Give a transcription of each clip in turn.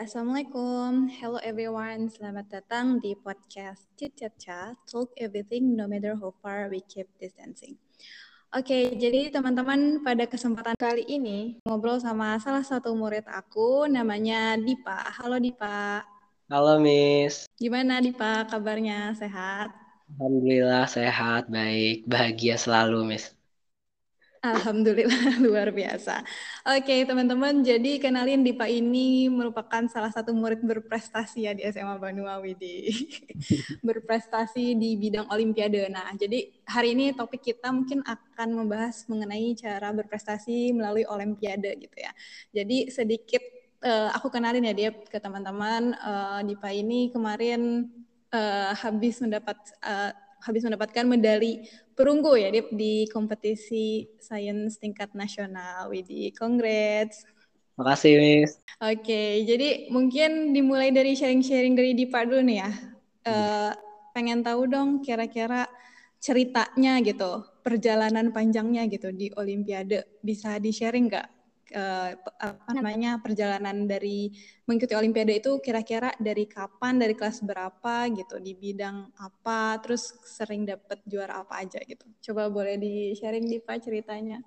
Assalamualaikum, hello everyone, selamat datang di podcast Chit Chat Chat, Talk Everything No Matter How Far We Keep Distancing. Oke, jadi teman-teman pada kesempatan kali ini ngobrol sama salah satu murid aku, namanya Dipa. Halo Dipa. Halo Miss. Gimana Dipa kabarnya, sehat? Alhamdulillah sehat, baik, bahagia selalu Miss. Alhamdulillah luar biasa. Oke teman-teman, jadi kenalin Dipa ini merupakan salah satu murid berprestasi ya di SMA Banua Widi. berprestasi di bidang Olimpiade. Nah, jadi hari ini topik kita mungkin akan membahas mengenai cara berprestasi melalui Olimpiade gitu ya. Jadi sedikit uh, aku kenalin ya dia ke teman-teman. Uh, Dipa ini kemarin uh, habis mendapat uh, habis mendapatkan medali perunggu ya di, di kompetisi sains tingkat nasional. Widi, congrats. Makasih, Miss. Oke, jadi mungkin dimulai dari sharing-sharing dari Dipa dulu nih ya. Uh, pengen tahu dong kira-kira ceritanya gitu, perjalanan panjangnya gitu di Olimpiade. Bisa di-sharing nggak? Uh, apa namanya perjalanan dari mengikuti olimpiade itu kira-kira dari kapan dari kelas berapa gitu di bidang apa terus sering dapat juara apa aja gitu. Coba boleh di sharing Dipa ceritanya.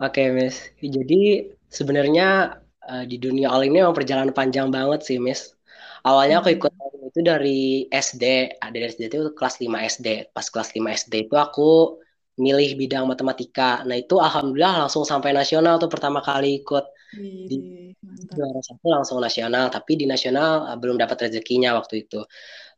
Oke okay, Miss. Jadi sebenarnya uh, di dunia olim ini memang perjalanan panjang banget sih Miss. Awalnya aku hmm. ikut itu dari SD dari SD itu kelas 5 SD pas kelas 5 SD itu aku milih bidang matematika. Nah itu alhamdulillah langsung sampai nasional tuh pertama kali ikut di juara satu langsung nasional. Tapi di nasional uh, belum dapat rezekinya waktu itu.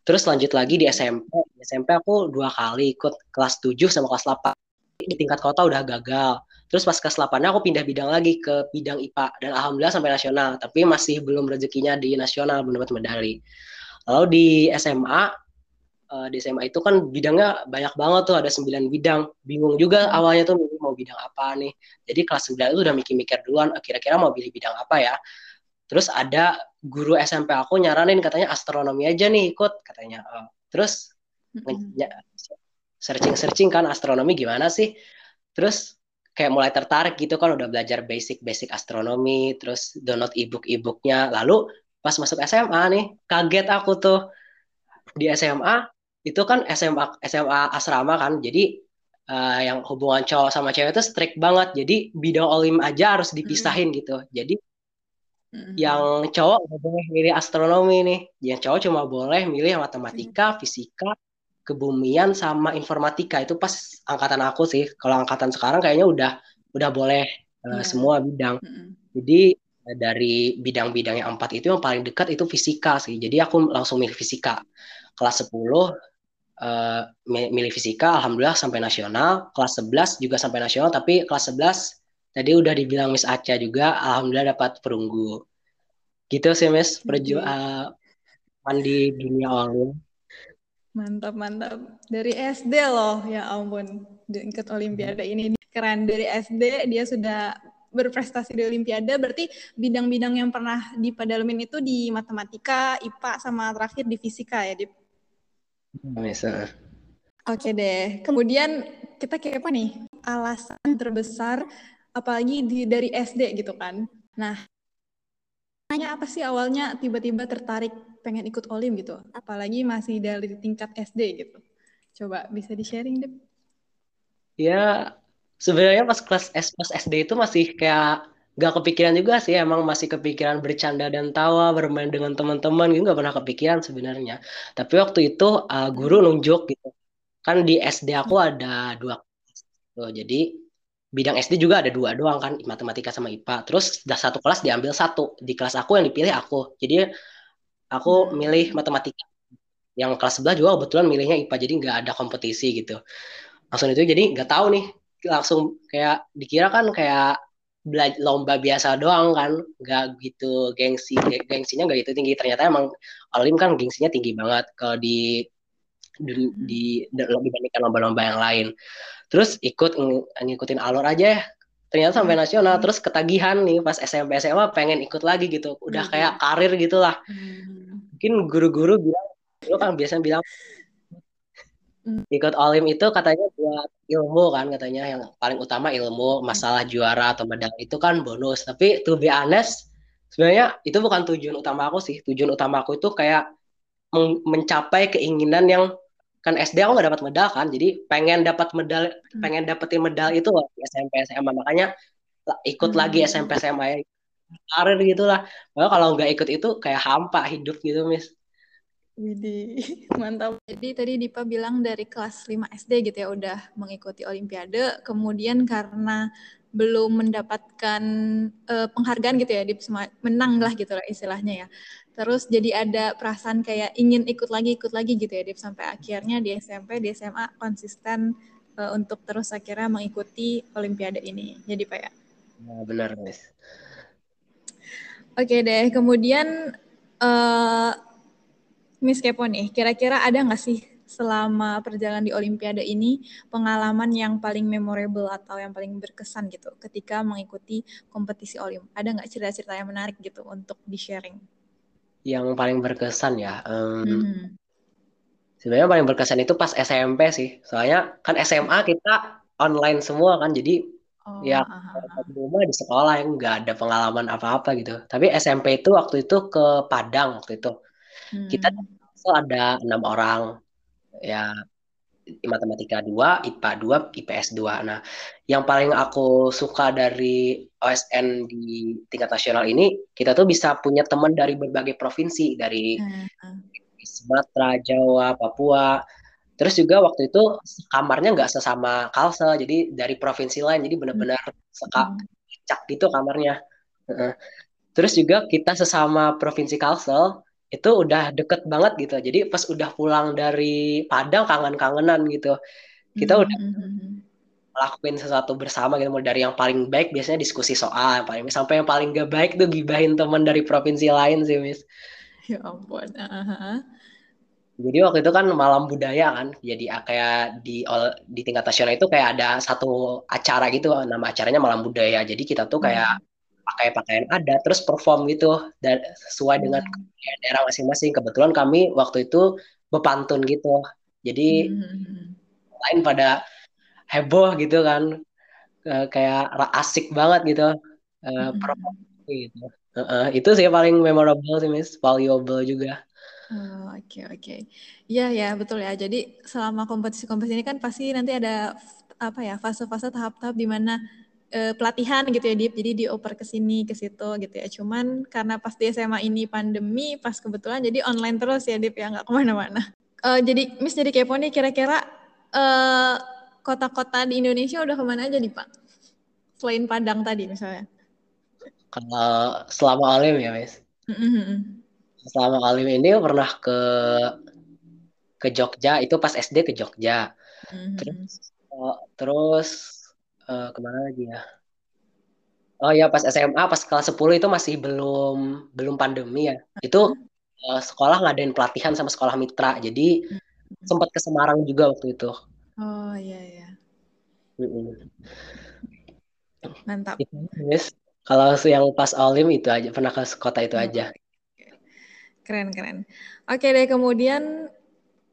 Terus lanjut lagi di SMP. Di SMP aku dua kali ikut kelas 7 sama kelas 8. Di tingkat kota udah gagal. Terus pas kelas 8 aku pindah bidang lagi ke bidang IPA dan alhamdulillah sampai nasional. Tapi masih belum rezekinya di nasional belum dapat medali. Lalu di SMA uh, di SMA itu kan bidangnya banyak banget tuh ada 9 bidang. Bingung juga hmm. awalnya tuh mau bidang apa nih. Jadi kelas 9 itu udah mikir-mikir duluan kira-kira mau pilih bidang apa ya? Terus ada guru SMP aku nyaranin katanya astronomi aja nih ikut katanya. Uh, terus hmm. searching-searching kan astronomi gimana sih? Terus kayak mulai tertarik gitu kan udah belajar basic-basic astronomi terus download ebook-ebooknya. Lalu pas masuk SMA nih kaget aku tuh. Di SMA itu kan SMA SMA asrama kan jadi uh, yang hubungan cowok sama cewek itu strict banget. Jadi bidang olim aja harus dipisahin hmm. gitu. Jadi hmm. yang cowok nggak boleh milih astronomi nih. Yang cowok cuma boleh milih matematika hmm. fisika kebumian sama informatika. Itu pas angkatan aku sih. Kalau angkatan sekarang kayaknya udah udah boleh uh, semua bidang. Hmm. jadi dari bidang-bidang yang empat itu yang paling dekat itu fisika sih. Jadi aku langsung milih fisika. Kelas 10 uh, milih fisika alhamdulillah sampai nasional. Kelas 11 juga sampai nasional tapi kelas 11 tadi udah dibilang Miss Aca juga alhamdulillah dapat perunggu. Gitu sih Miss perju uh, mandi dunia olim mantap mantap. Dari SD loh ya ampun. Ikut olimpiade ini. Keren. Dari SD dia sudah berprestasi di olimpiade. Berarti bidang-bidang yang pernah dipadalamin itu di matematika IPA sama terakhir di fisika ya di bisa. Oke deh. Kemudian kita kayak apa nih? Alasan terbesar apalagi di dari SD gitu kan. Nah, nanya apa sih awalnya tiba-tiba tertarik pengen ikut olim gitu? Apalagi masih dari tingkat SD gitu. Coba bisa di-sharing deh. Ya, sebenarnya pas kelas S pas SD itu masih kayak gak kepikiran juga sih emang masih kepikiran bercanda dan tawa bermain dengan teman-teman gitu gak pernah kepikiran sebenarnya. Tapi waktu itu uh, guru nunjuk gitu. Kan di SD aku ada dua tuh jadi bidang SD juga ada dua doang kan matematika sama IPA terus dah satu kelas diambil satu. Di kelas aku yang dipilih aku. Jadi aku milih matematika. Yang kelas sebelah juga kebetulan milihnya IPA jadi nggak ada kompetisi gitu. Langsung itu jadi nggak tahu nih langsung kayak dikira kan kayak lomba biasa doang kan. Nggak gitu gengsi gengsinya nggak gitu tinggi. Ternyata emang Olim kan gengsinya tinggi banget kalau di di, di dibandingkan lomba-lomba yang lain. Terus ikut ng ngikutin alur aja. Ya ternyata sampai nasional. Terus ketagihan nih pas SMP SMA pengen ikut lagi gitu. Udah kayak karir gitulah mungkin guru-guru bilang lu kan biasanya bilang Hmm. Ikut olim itu katanya buat ilmu kan katanya yang paling utama ilmu masalah juara atau medal itu kan bonus. Tapi to be honest sebenarnya itu bukan tujuan utama aku sih. Tujuan utama aku itu kayak mencapai keinginan yang kan SD aku nggak dapat medal kan jadi pengen dapat medal hmm. pengen dapetin medal itu loh di SMP SMA makanya ikut hmm. lagi SMP SMA karir gitulah. Lah kalau nggak ikut itu kayak hampa hidup gitu mis Widi, mantap. Jadi tadi Dipa bilang dari kelas 5 SD gitu ya udah mengikuti olimpiade, kemudian karena belum mendapatkan uh, penghargaan gitu ya, menang lah gitu lah istilahnya ya. Terus jadi ada perasaan kayak ingin ikut lagi, ikut lagi gitu ya, Dip sampai akhirnya di SMP, di SMA konsisten uh, untuk terus akhirnya mengikuti olimpiade ini. Jadi Pak ya. Nah, benar, Miss. Oke deh, kemudian uh, Miss Kepo nih, kira-kira ada nggak sih selama perjalanan di Olimpiade ini pengalaman yang paling memorable atau yang paling berkesan gitu ketika mengikuti kompetisi Olim? Ada nggak cerita-cerita yang menarik gitu untuk di-sharing? Yang paling berkesan ya, um, hmm. sebenarnya paling berkesan itu pas SMP sih. Soalnya kan SMA kita online semua kan, jadi oh, ya di rumah di sekolah yang nggak ada pengalaman apa-apa gitu. Tapi SMP itu waktu itu ke Padang waktu itu Hmm. Kita ada enam orang ya matematika 2, IPA 2, IPS 2. Nah, yang paling aku suka dari OSN di tingkat nasional ini, kita tuh bisa punya teman dari berbagai provinsi, dari hmm. Sumatera, Jawa, Papua. Terus juga waktu itu kamarnya nggak sesama Kalsel, jadi dari provinsi lain, jadi benar-benar hmm. sekak cak gitu kamarnya. Terus juga kita sesama provinsi Kalsel, itu udah deket banget gitu. Jadi pas udah pulang dari Padang kangen-kangenan gitu. Kita udah melakukan sesuatu bersama gitu. Mulai dari yang paling baik biasanya diskusi soal, yang paling sampai yang paling gak baik tuh gibahin teman dari provinsi lain sih, Miss. Ya ampun. Uh-huh. Jadi waktu itu kan malam budaya kan, jadi kayak di di tingkat nasional itu kayak ada satu acara gitu, nama acaranya malam budaya. Jadi kita tuh kayak hmm pakai pakaian ada terus perform gitu dan sesuai dengan hmm. daerah masing-masing kebetulan kami waktu itu bepantun gitu jadi hmm. lain pada heboh gitu kan uh, kayak asik banget gitu uh, hmm. perform gitu uh, uh, itu sih paling memorable sih miss valuable juga oh, Oke okay, oke, okay. iya ya betul ya. Jadi selama kompetisi-kompetisi ini kan pasti nanti ada apa ya fase-fase tahap-tahap di mana uh, pelatihan gitu ya Dip. Jadi dioper ke sini ke situ gitu ya. Cuman karena pas di SMA ini pandemi, pas kebetulan jadi online terus ya Dip ya nggak ke mana-mana. Uh, jadi Miss jadi kepo nih kira-kira uh, kota-kota di Indonesia udah ke mana aja nih Pak? Selain Padang tadi misalnya. Kalau selama alim ya Miss. Mm-hmm. Selama alim ini pernah ke ke Jogja itu pas SD ke Jogja. Mm-hmm. Terus uh, terus uh, ke mana lagi ya? Oh ya pas SMA pas kelas 10 itu masih belum belum pandemi ya. Itu uh, sekolah ngadain pelatihan sama sekolah mitra. Jadi hmm. sempat ke Semarang juga waktu itu. Oh iya iya. Mantap. Yes. Kalau yang pas Olim itu aja pernah ke kota itu hmm. aja. Keren keren. Oke deh kemudian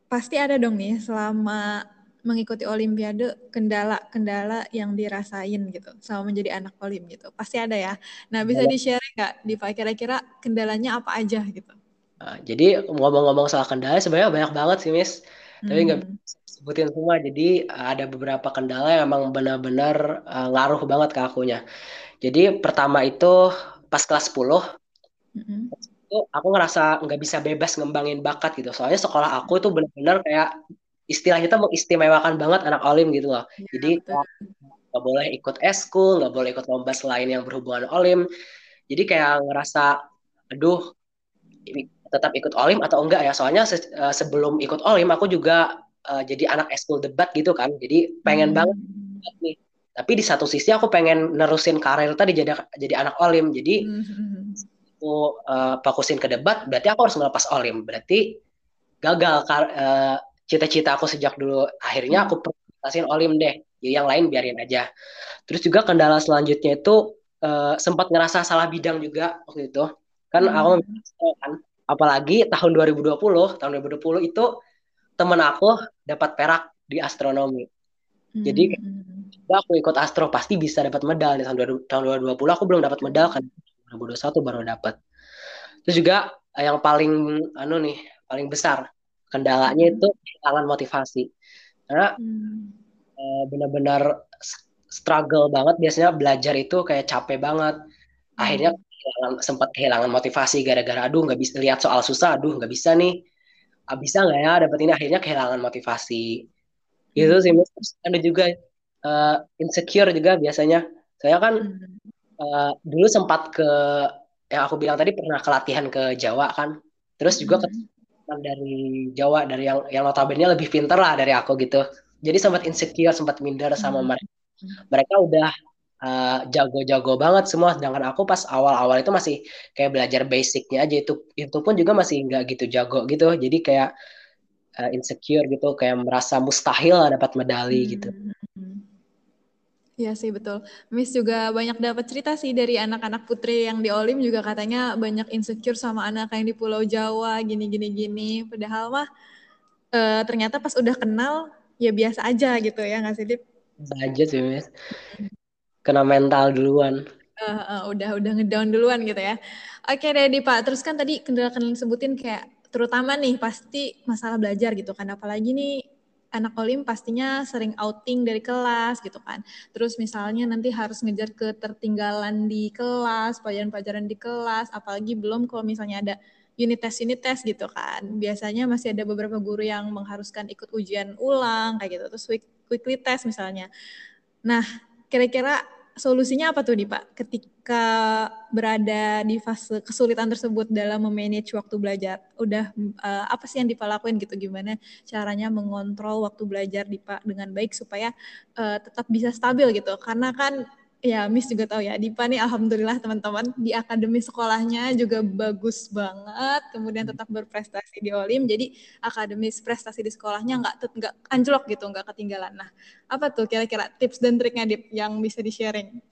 pasti ada dong nih selama mengikuti olimpiade kendala-kendala yang dirasain gitu sama menjadi anak olim gitu. Pasti ada ya. Nah bisa di share nggak di kira-kira kendalanya apa aja gitu? Nah, jadi ngomong-ngomong soal kendala sebenarnya banyak banget sih Miss. Tapi nggak hmm. sebutin semua. Jadi ada beberapa kendala yang emang benar-benar uh, ngaruh banget ke akunya. Jadi pertama itu pas kelas 10 mm-hmm. itu aku ngerasa nggak bisa bebas ngembangin bakat gitu. Soalnya sekolah aku itu benar-benar kayak istilahnya tuh mengistimewakan banget anak olim gitu loh. Ya, Jadi nggak boleh ikut eskul, nggak boleh ikut lomba selain yang berhubungan olim. Jadi kayak ngerasa, aduh, tetap ikut olim atau enggak ya? Soalnya se uh, sebelum ikut olim aku juga uh, jadi anak eskul debat gitu kan. Jadi pengen hmm. banget nih. Tapi di satu sisi aku pengen nerusin karir tadi jadi jadi anak olim. Jadi hmm. aku uh, fokusin ke debat, berarti aku harus melepas olim. Berarti gagal uh, cita-cita aku sejak dulu. Akhirnya aku presentasiin olim deh. Jadi yang lain biarin aja. Terus juga kendala selanjutnya itu uh, sempat ngerasa salah bidang juga waktu itu. Kan hmm. aku kan. Apalagi tahun 2020 tahun 2020 itu temen aku dapat perak di astronomi. Hmm. jadi aku ikut astro pasti bisa dapat medal. Di tahun 2020 aku belum dapat medal kan. 2021 baru dapat. Terus juga yang paling anu nih paling besar kendalanya itu kehilangan motivasi. Karena hmm. uh, benar-benar struggle banget. Biasanya belajar itu kayak capek banget. Akhirnya kehilangan, sempat kehilangan motivasi gara-gara aduh nggak bisa lihat soal susah. Aduh nggak bisa nih. Ah, bisa nggak ya dapat ini akhirnya kehilangan motivasi. Gitu sih mas. Ada juga uh, insecure juga biasanya. Saya kan uh, dulu sempat ke yang aku bilang tadi pernah kelatihan ke Jawa kan. Terus juga hmm. dari Jawa dari yang yang notabene lebih pinter lah dari aku gitu. Jadi sempat insecure sempat minder sama mereka. Mereka udah uh, jago-jago banget semua. Sedangkan aku pas awal-awal itu masih kayak belajar basicnya aja. Itu itu pun juga masih nggak gitu jago gitu. Jadi kayak uh, insecure gitu. Kayak merasa mustahil lah dapat medali hmm. gitu Iya sih betul. Miss juga banyak dapat cerita sih dari anak-anak putri yang di Olim juga katanya banyak insecure sama anak yang di Pulau Jawa gini-gini gini. Padahal mah uh, ternyata pas udah kenal ya biasa aja gitu ya nggak sih Dip? Biasa aja sih Miss. Kena mental duluan. Uh, uh, udah udah ngedown duluan gitu ya. Oke deh Pak. Terus kan tadi kendala kalian sebutin kayak terutama nih pasti masalah belajar gitu kan. Apalagi nih anak olim pastinya sering outing dari kelas gitu kan. Terus misalnya nanti harus ngejar ketertinggalan di kelas, pelajaran-pelajaran di kelas, apalagi belum kalau misalnya ada unit test unit test gitu kan. Biasanya masih ada beberapa guru yang mengharuskan ikut ujian ulang kayak gitu. Terus weekly test misalnya. Nah, kira-kira solusinya apa tuh nih Pak ketika berada di fase kesulitan tersebut dalam memanage waktu belajar? Udah uh, apa sih yang Dipa lakuin gitu? Gimana caranya mengontrol waktu belajar Dipa dengan baik supaya uh, tetap bisa stabil gitu? Karena kan ya Miss juga tahu ya Dipa nih alhamdulillah teman-teman di akademi sekolahnya juga bagus banget kemudian tetap berprestasi di Olim jadi akademi prestasi di sekolahnya nggak nggak anjlok gitu nggak ketinggalan nah apa tuh kira-kira tips dan triknya Dip yang bisa di sharing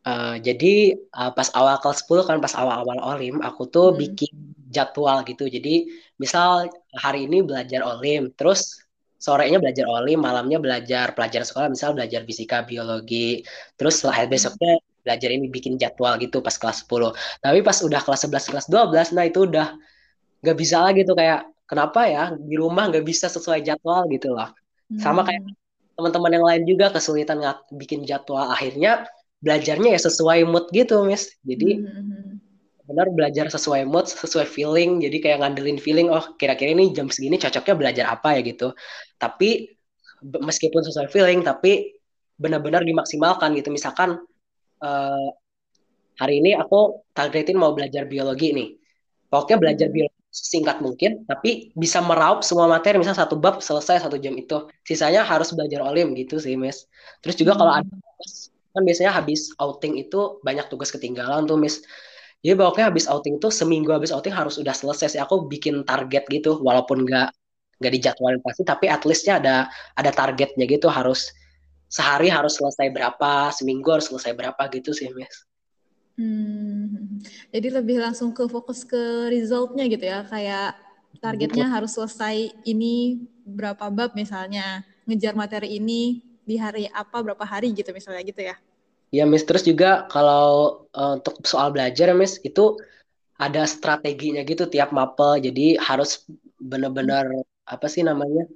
Uh, jadi uh, pas awal kelas 10 kan pas awal-awal Olim aku tuh hmm. bikin jadwal gitu. Jadi misal hari ini belajar Olim, terus sorenya belajar olim, malamnya belajar pelajaran sekolah, misal belajar fisika, biologi, terus setelah hmm. besoknya belajar ini bikin jadwal gitu pas kelas 10. Tapi pas udah kelas 11, kelas 12, nah itu udah nggak bisa lagi tuh kayak kenapa ya di rumah nggak bisa sesuai jadwal gitu loh. Sama kayak hmm. teman-teman yang lain juga kesulitan bikin jadwal akhirnya belajarnya ya sesuai mood gitu, Miss. Jadi hmm. Benar belajar sesuai mood, sesuai feeling. Jadi kayak ngandelin feeling, oh kira-kira ini jam segini cocoknya belajar apa ya gitu. Tapi meskipun sesuai feeling, tapi benar-benar dimaksimalkan gitu. Misalkan uh, hari ini aku targetin mau belajar biologi nih. Pokoknya belajar hmm. biologi singkat mungkin, tapi bisa meraup semua materi. Misal satu bab selesai satu jam itu. Sisanya harus belajar olim gitu sih, Miss. Terus juga kalau hmm. ada kan biasanya habis outing itu banyak tugas ketinggalan tuh, Miss jadi pokoknya habis outing itu seminggu habis outing harus udah selesai sih. Aku bikin target gitu, walaupun nggak nggak dijadwalin pasti, tapi at leastnya ada ada targetnya gitu harus sehari harus selesai berapa, seminggu harus selesai berapa gitu sih, Miss. Hmm, jadi lebih langsung ke fokus ke resultnya gitu ya, kayak targetnya Betul. harus selesai ini berapa bab misalnya, ngejar materi ini di hari apa berapa hari gitu misalnya gitu ya. Ya, Miss. Terus juga kalau uh, untuk soal belajar, Miss, itu ada strateginya gitu tiap mapel. Jadi harus benar-benar apa sih namanya?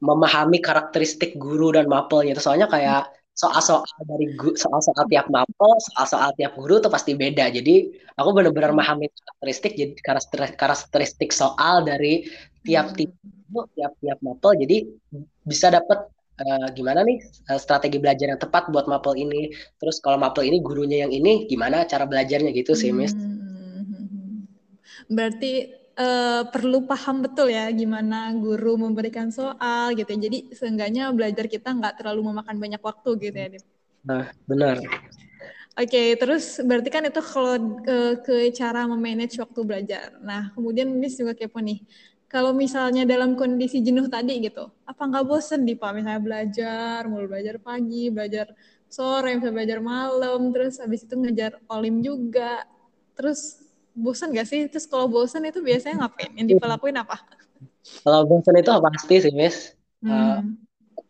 memahami karakteristik guru dan mapelnya. Itu soalnya kayak soal-soal dari soal-soal tiap mapel, soal-soal tiap guru tuh pasti beda. Jadi aku benar-benar memahami karakteristik jadi karakteristik soal dari tiap tiap tiap tiap mapel. Jadi bisa dapat uh, gimana nih uh, strategi belajar yang tepat buat mapel ini. Terus kalau mapel ini gurunya yang ini, gimana cara belajarnya gitu sih, Miss. Hmm. Berarti uh, perlu paham betul ya gimana guru memberikan soal gitu. Ya. Jadi seenggaknya belajar kita nggak terlalu memakan banyak waktu gitu ya, Dip. Nah, benar. Oke, okay, terus berarti kan itu kalau ke, ke cara memanage waktu belajar. Nah, kemudian Miss juga kepo nih kalau misalnya dalam kondisi jenuh tadi gitu, apa nggak bosen di Pak misalnya belajar, mulai belajar pagi, belajar sore, misalnya belajar malam, terus habis itu ngejar olim juga, terus bosan gak sih? Terus kalau bosan itu biasanya ngapain? Yang dipelakuin apa? Kalau bosan itu pasti sih, Miss. Hmm. Uh,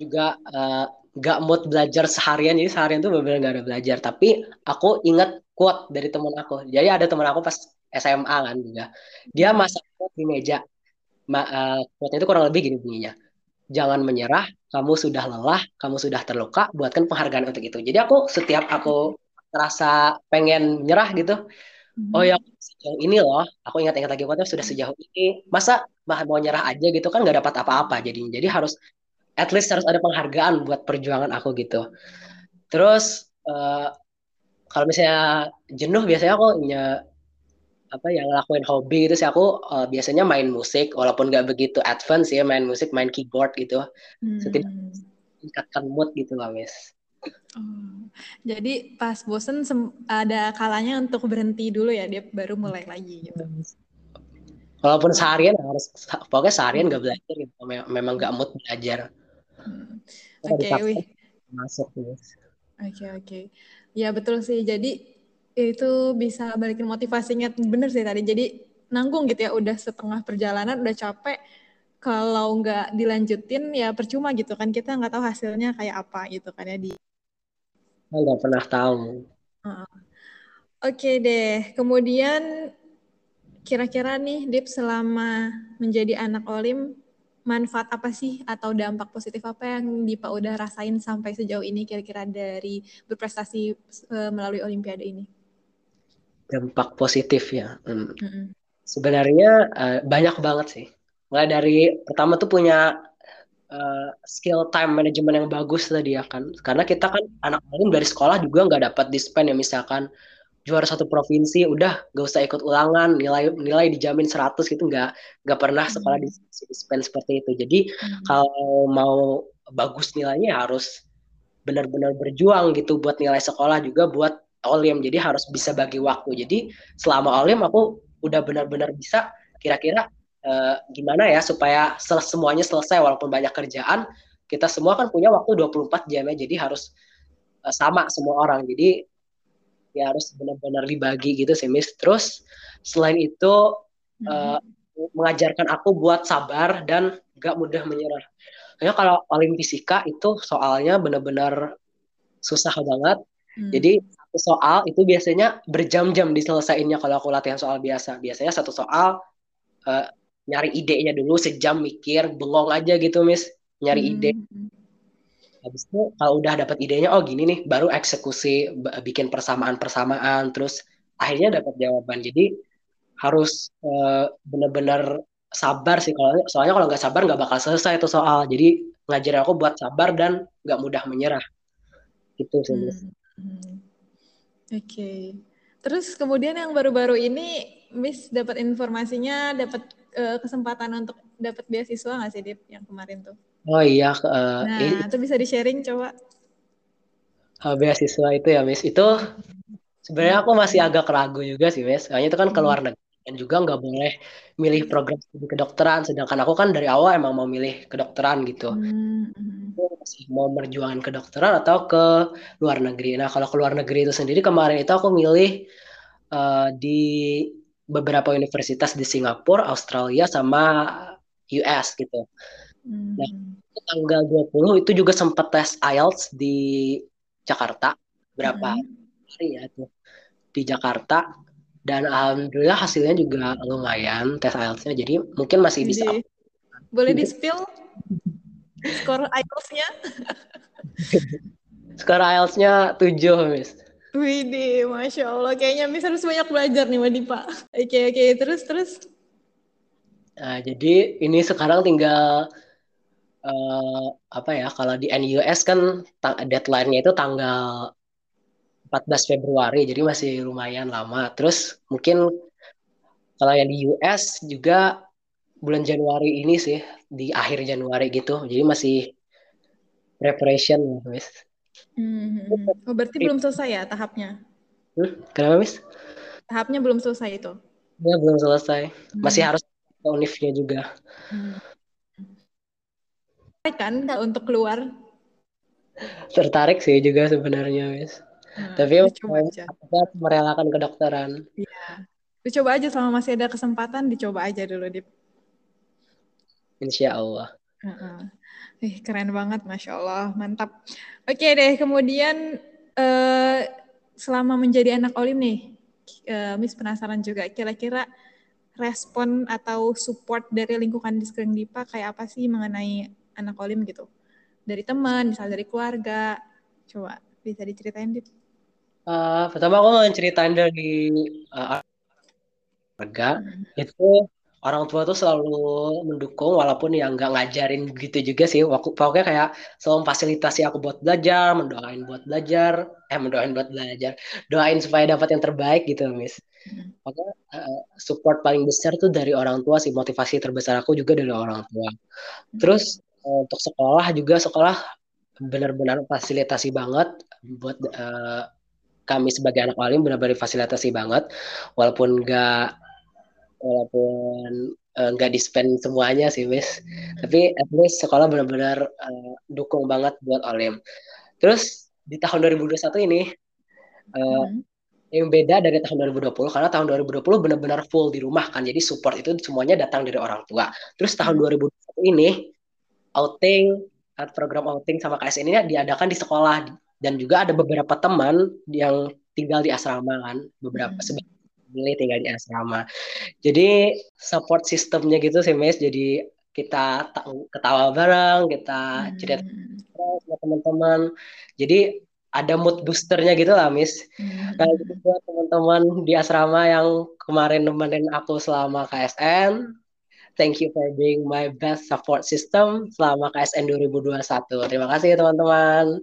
juga uh, nggak mood belajar seharian jadi seharian tuh benar-benar nggak ada belajar tapi aku ingat quote dari teman aku jadi ada teman aku pas SMA kan juga dia masak di meja Ma, uh, quote itu kurang lebih gini bunyinya. Jangan menyerah kamu sudah lelah kamu sudah terluka buatkan penghargaan untuk itu. Jadi aku setiap aku terasa pengen menyerah gitu hmm. oh ya sejauh ini loh aku ingat-ingat lagi quote sudah sejauh ini masa mau nyerah aja gitu kan nggak dapat apa-apa jadi jadi harus at least harus ada penghargaan buat perjuangan aku gitu. Terus uh, kalau misalnya jenuh biasanya aku punya apa ya ngelakuin hobi gitu sih aku uh, biasanya main musik walaupun nggak begitu advance ya main musik main keyboard gitu hmm. setidaknya meningkatkan mood gitu lah mis oh. jadi pas bosen ada kalanya untuk berhenti dulu ya dia baru mulai lagi gitu walaupun seharian harus pokoknya seharian nggak belajar gitu memang nggak mood belajar Hmm. Oke, okay, masuk Oke, okay, oke. Okay. Ya betul sih. Jadi itu bisa balikin motivasinya bener sih tadi. Jadi nanggung gitu ya udah setengah perjalanan udah capek kalau nggak dilanjutin ya percuma gitu kan kita nggak tahu hasilnya kayak apa gitu kan ya di nggak pernah tahu uh. oke okay deh kemudian kira-kira nih Dip selama menjadi anak olim manfaat apa sih atau dampak positif apa yang Dipa udah rasain sampai sejauh ini kira-kira dari berprestasi uh, melalui Olimpiade ini? Dampak positif ya. Hmm. Mm -mm. Sebenarnya uh, banyak banget sih. Mulai dari pertama tuh punya uh, skill time management yang bagus tadi ya kan. Karena kita kan anak anak dari sekolah juga nggak dapat dispen ya misalkan juara satu provinsi udah gak usah ikut ulangan nilai nilai dijamin 100 gitu nggak nggak pernah sekolah di dispen seperti itu jadi hmm. kalau mau bagus nilainya harus benar-benar berjuang gitu buat nilai sekolah juga buat olim jadi harus bisa bagi waktu jadi selama olim aku udah benar-benar bisa kira-kira uh, gimana ya supaya sel semuanya selesai walaupun banyak kerjaan kita semua kan punya waktu 24 jam ya jadi harus uh, sama semua orang jadi ya harus benar-benar dibagi gitu sih Miss. Terus selain itu hmm. uh, mengajarkan aku buat sabar dan gak mudah menyerah. Karena kalau olimpisika itu soalnya benar-benar susah banget. Hmm. Jadi satu soal itu biasanya berjam-jam diselesaikannya kalau aku latihan soal biasa. Biasanya satu soal uh, nyari idenya dulu sejam mikir, bengong aja gitu, Miss. Nyari hmm. ide habis itu kalau udah dapat idenya oh gini nih baru eksekusi bikin persamaan-persamaan terus akhirnya dapat jawaban jadi harus uh, benar-benar sabar sih kalau soalnya kalau nggak sabar nggak bakal selesai itu soal jadi ngajarin aku buat sabar dan nggak mudah menyerah gitu sih hmm. Hmm. oke okay. terus kemudian yang baru-baru ini Miss dapat informasinya dapat uh, kesempatan untuk dapat beasiswa nggak sih Dip yang kemarin tuh Oh iya. Uh, nah, ini, itu bisa di-sharing coba. Uh, beasiswa itu ya, Miss. Itu sebenarnya aku masih agak ragu juga sih, Miss. Soalnya itu kan ke luar hmm. negeri dan juga nggak boleh milih program studi kedokteran. Sedangkan aku kan dari awal emang mau milih kedokteran gitu. Hmm. masih mau merjuangkan kedokteran atau ke luar negeri. Nah, kalau ke luar negeri itu sendiri kemarin itu aku milih uh, di beberapa universitas di Singapura, Australia, sama US gitu. Hmm. Nah, tanggal 20 itu juga sempat tes IELTS di Jakarta. Berapa hmm. hari ya tuh di Jakarta dan alhamdulillah hasilnya juga lumayan tes IELTS-nya. Jadi mungkin masih bisa. Boleh di-spill skor IELTS-nya? skor IELTS-nya 7, Miss. Widih, Masya Allah. Kayaknya Miss harus banyak belajar nih, Pak. Oke, okay, oke. Okay. Terus, terus? Nah, jadi ini sekarang tinggal uh, apa ya kalau di NUS kan deadline-nya itu tanggal 14 Februari jadi masih lumayan lama terus mungkin kalau yang di US juga bulan Januari ini sih di akhir Januari gitu jadi masih preparation Miss. Hmm, oh, berarti belum selesai ya tahapnya? Hmm, kenapa Miss? Tahapnya belum selesai itu? Ya belum selesai, masih hmm. harus univnya juga. Hmm kan untuk keluar? Tertarik sih juga sebenarnya, Miss. Nah, Tapi coba aja. merelakan kedokteran. Iya. Dicoba aja selama masih ada kesempatan, dicoba aja dulu, Dip. Insya Allah. Uh -uh. Eh, keren banget, Masya Allah. Mantap. Oke deh, kemudian uh, selama menjadi anak olim nih, uh, Miss penasaran juga, kira-kira respon atau support dari lingkungan di sekeliling Dipa kayak apa sih mengenai anak olim gitu? Dari teman, misal dari keluarga. Coba bisa diceritain, Dip. Uh, pertama aku mau ceritain dari uh, keluarga hmm. itu orang tua tuh selalu mendukung walaupun ya nggak ngajarin gitu juga sih waktu pokoknya kayak selalu memfasilitasi aku buat belajar mendoain buat belajar eh mendoain buat belajar doain supaya dapat yang terbaik gitu miss hmm. pokoknya uh, support paling besar tuh dari orang tua sih motivasi terbesar aku juga dari orang tua hmm. terus uh, untuk sekolah juga sekolah benar-benar fasilitasi banget buat uh, kami sebagai anak alim benar-benar fasilitasi banget walaupun nggak walaupun eh, nggak uh, di spend semuanya sih hmm. tapi at least sekolah benar-benar uh, dukung banget buat Olim terus di tahun 2021 ini uh, hmm. yang beda dari tahun 2020 karena tahun 2020 benar-benar full di rumah kan jadi support itu semuanya datang dari orang tua terus tahun hmm. 2021 ini outing program outing sama KSN ini diadakan di sekolah dan juga ada beberapa teman yang tinggal di asrama kan beberapa hmm tinggal di asrama. Jadi support sistemnya gitu sih Mes. Jadi kita ketawa bareng, kita cerita hmm. sama teman-teman. Jadi ada mood boosternya gitu lah, Miss. Hmm. Gitu buat teman-teman di asrama yang kemarin nemenin aku selama KSN. Thank you for being my best support system selama KSN 2021. Terima kasih teman-teman.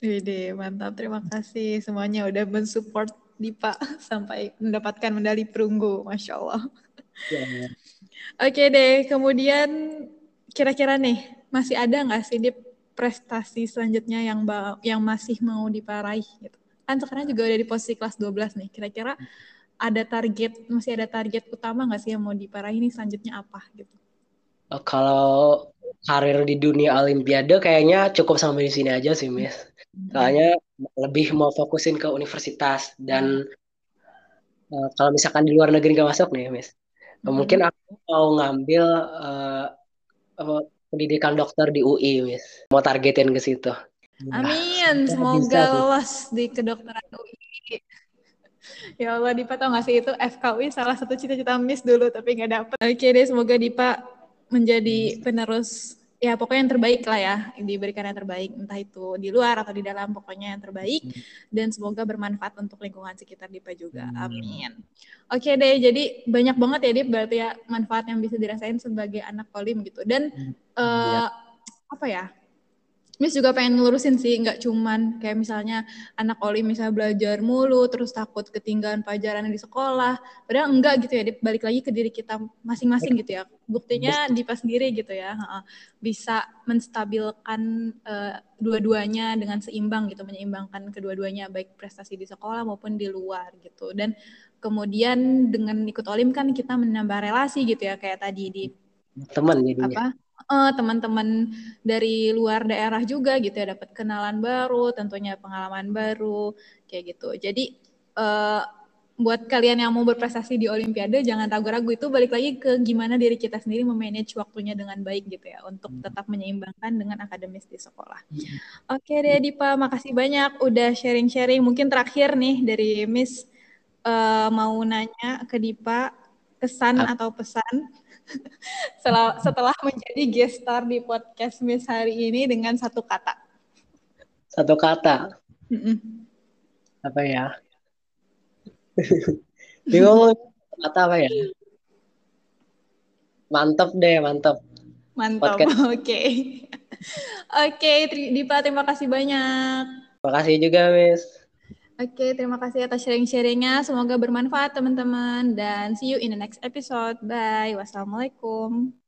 Wede, mantap. Terima kasih semuanya udah mensupport Dipa sampai mendapatkan medali perunggu, masya Allah. Ya. Oke deh, kemudian kira-kira nih masih ada nggak sih di prestasi selanjutnya yang yang masih mau diparaih gitu? Kan sekarang juga udah di posisi kelas 12 nih. Kira-kira ada target masih ada target utama nggak sih yang mau diparahi ini selanjutnya apa gitu? Kalau karir di dunia Olimpiade kayaknya cukup sampai di sini aja sih, Miss. Hmm. Soalnya lebih mau fokusin ke universitas dan uh, kalau misalkan di luar negeri gak masuk nih, Miss, hmm. mungkin aku mau ngambil uh, pendidikan dokter di UI, Miss. Mau targetin ke situ. Amin, semoga lolos di kedokteran UI. Ya Allah, Dipa tau gak sih itu FKUI salah satu cita-cita Miss dulu tapi nggak dapet. Oke deh, semoga Dipa menjadi penerus ya pokoknya yang terbaik lah ya. Diberikan yang terbaik. Entah itu di luar atau di dalam pokoknya yang terbaik. Hmm. dan semoga bermanfaat untuk lingkungan sekitar Dipa juga. Hmm. amin. Oke deh jadi banyak banget ya Dip berarti ya manfaat yang bisa dirasain sebagai anak kolim gitu. Dan hmm. uh, apa ya Miss juga pengen ngelurusin sih, nggak cuman kayak misalnya anak oli misalnya belajar mulu, terus takut ketinggalan pelajaran di sekolah. Padahal enggak gitu ya, balik lagi ke diri kita masing-masing gitu ya. Buktinya di pas sendiri gitu ya, bisa menstabilkan uh, dua-duanya dengan seimbang gitu, menyeimbangkan kedua-duanya baik prestasi di sekolah maupun di luar gitu. Dan kemudian dengan ikut olim kan kita menambah relasi gitu ya, kayak tadi di teman jadinya. Apa? uh, teman-teman dari luar daerah juga gitu ya dapat kenalan baru, tentunya pengalaman baru kayak gitu. Jadi uh, buat kalian yang mau berprestasi di Olimpiade jangan ragu-ragu itu balik lagi ke gimana diri kita sendiri memanage waktunya dengan baik gitu ya untuk hmm. tetap menyeimbangkan dengan akademis di sekolah. Hmm. Oke deh Dipa, makasih banyak udah sharing-sharing. Mungkin terakhir nih dari Miss uh, mau nanya ke Dipa kesan atau pesan setelah, setelah menjadi guest star di podcast Miss hari ini dengan satu kata. Satu kata. Mm-mm. Apa ya? Bingung kata apa ya? Mantap deh, mantap. Mantap. Oke. Oke, okay, Dipa terima kasih banyak. Terima kasih juga, Miss. Oke, terima kasih atas sharing-sharingnya. Semoga bermanfaat teman-teman dan see you in the next episode. Bye. Wassalamualaikum.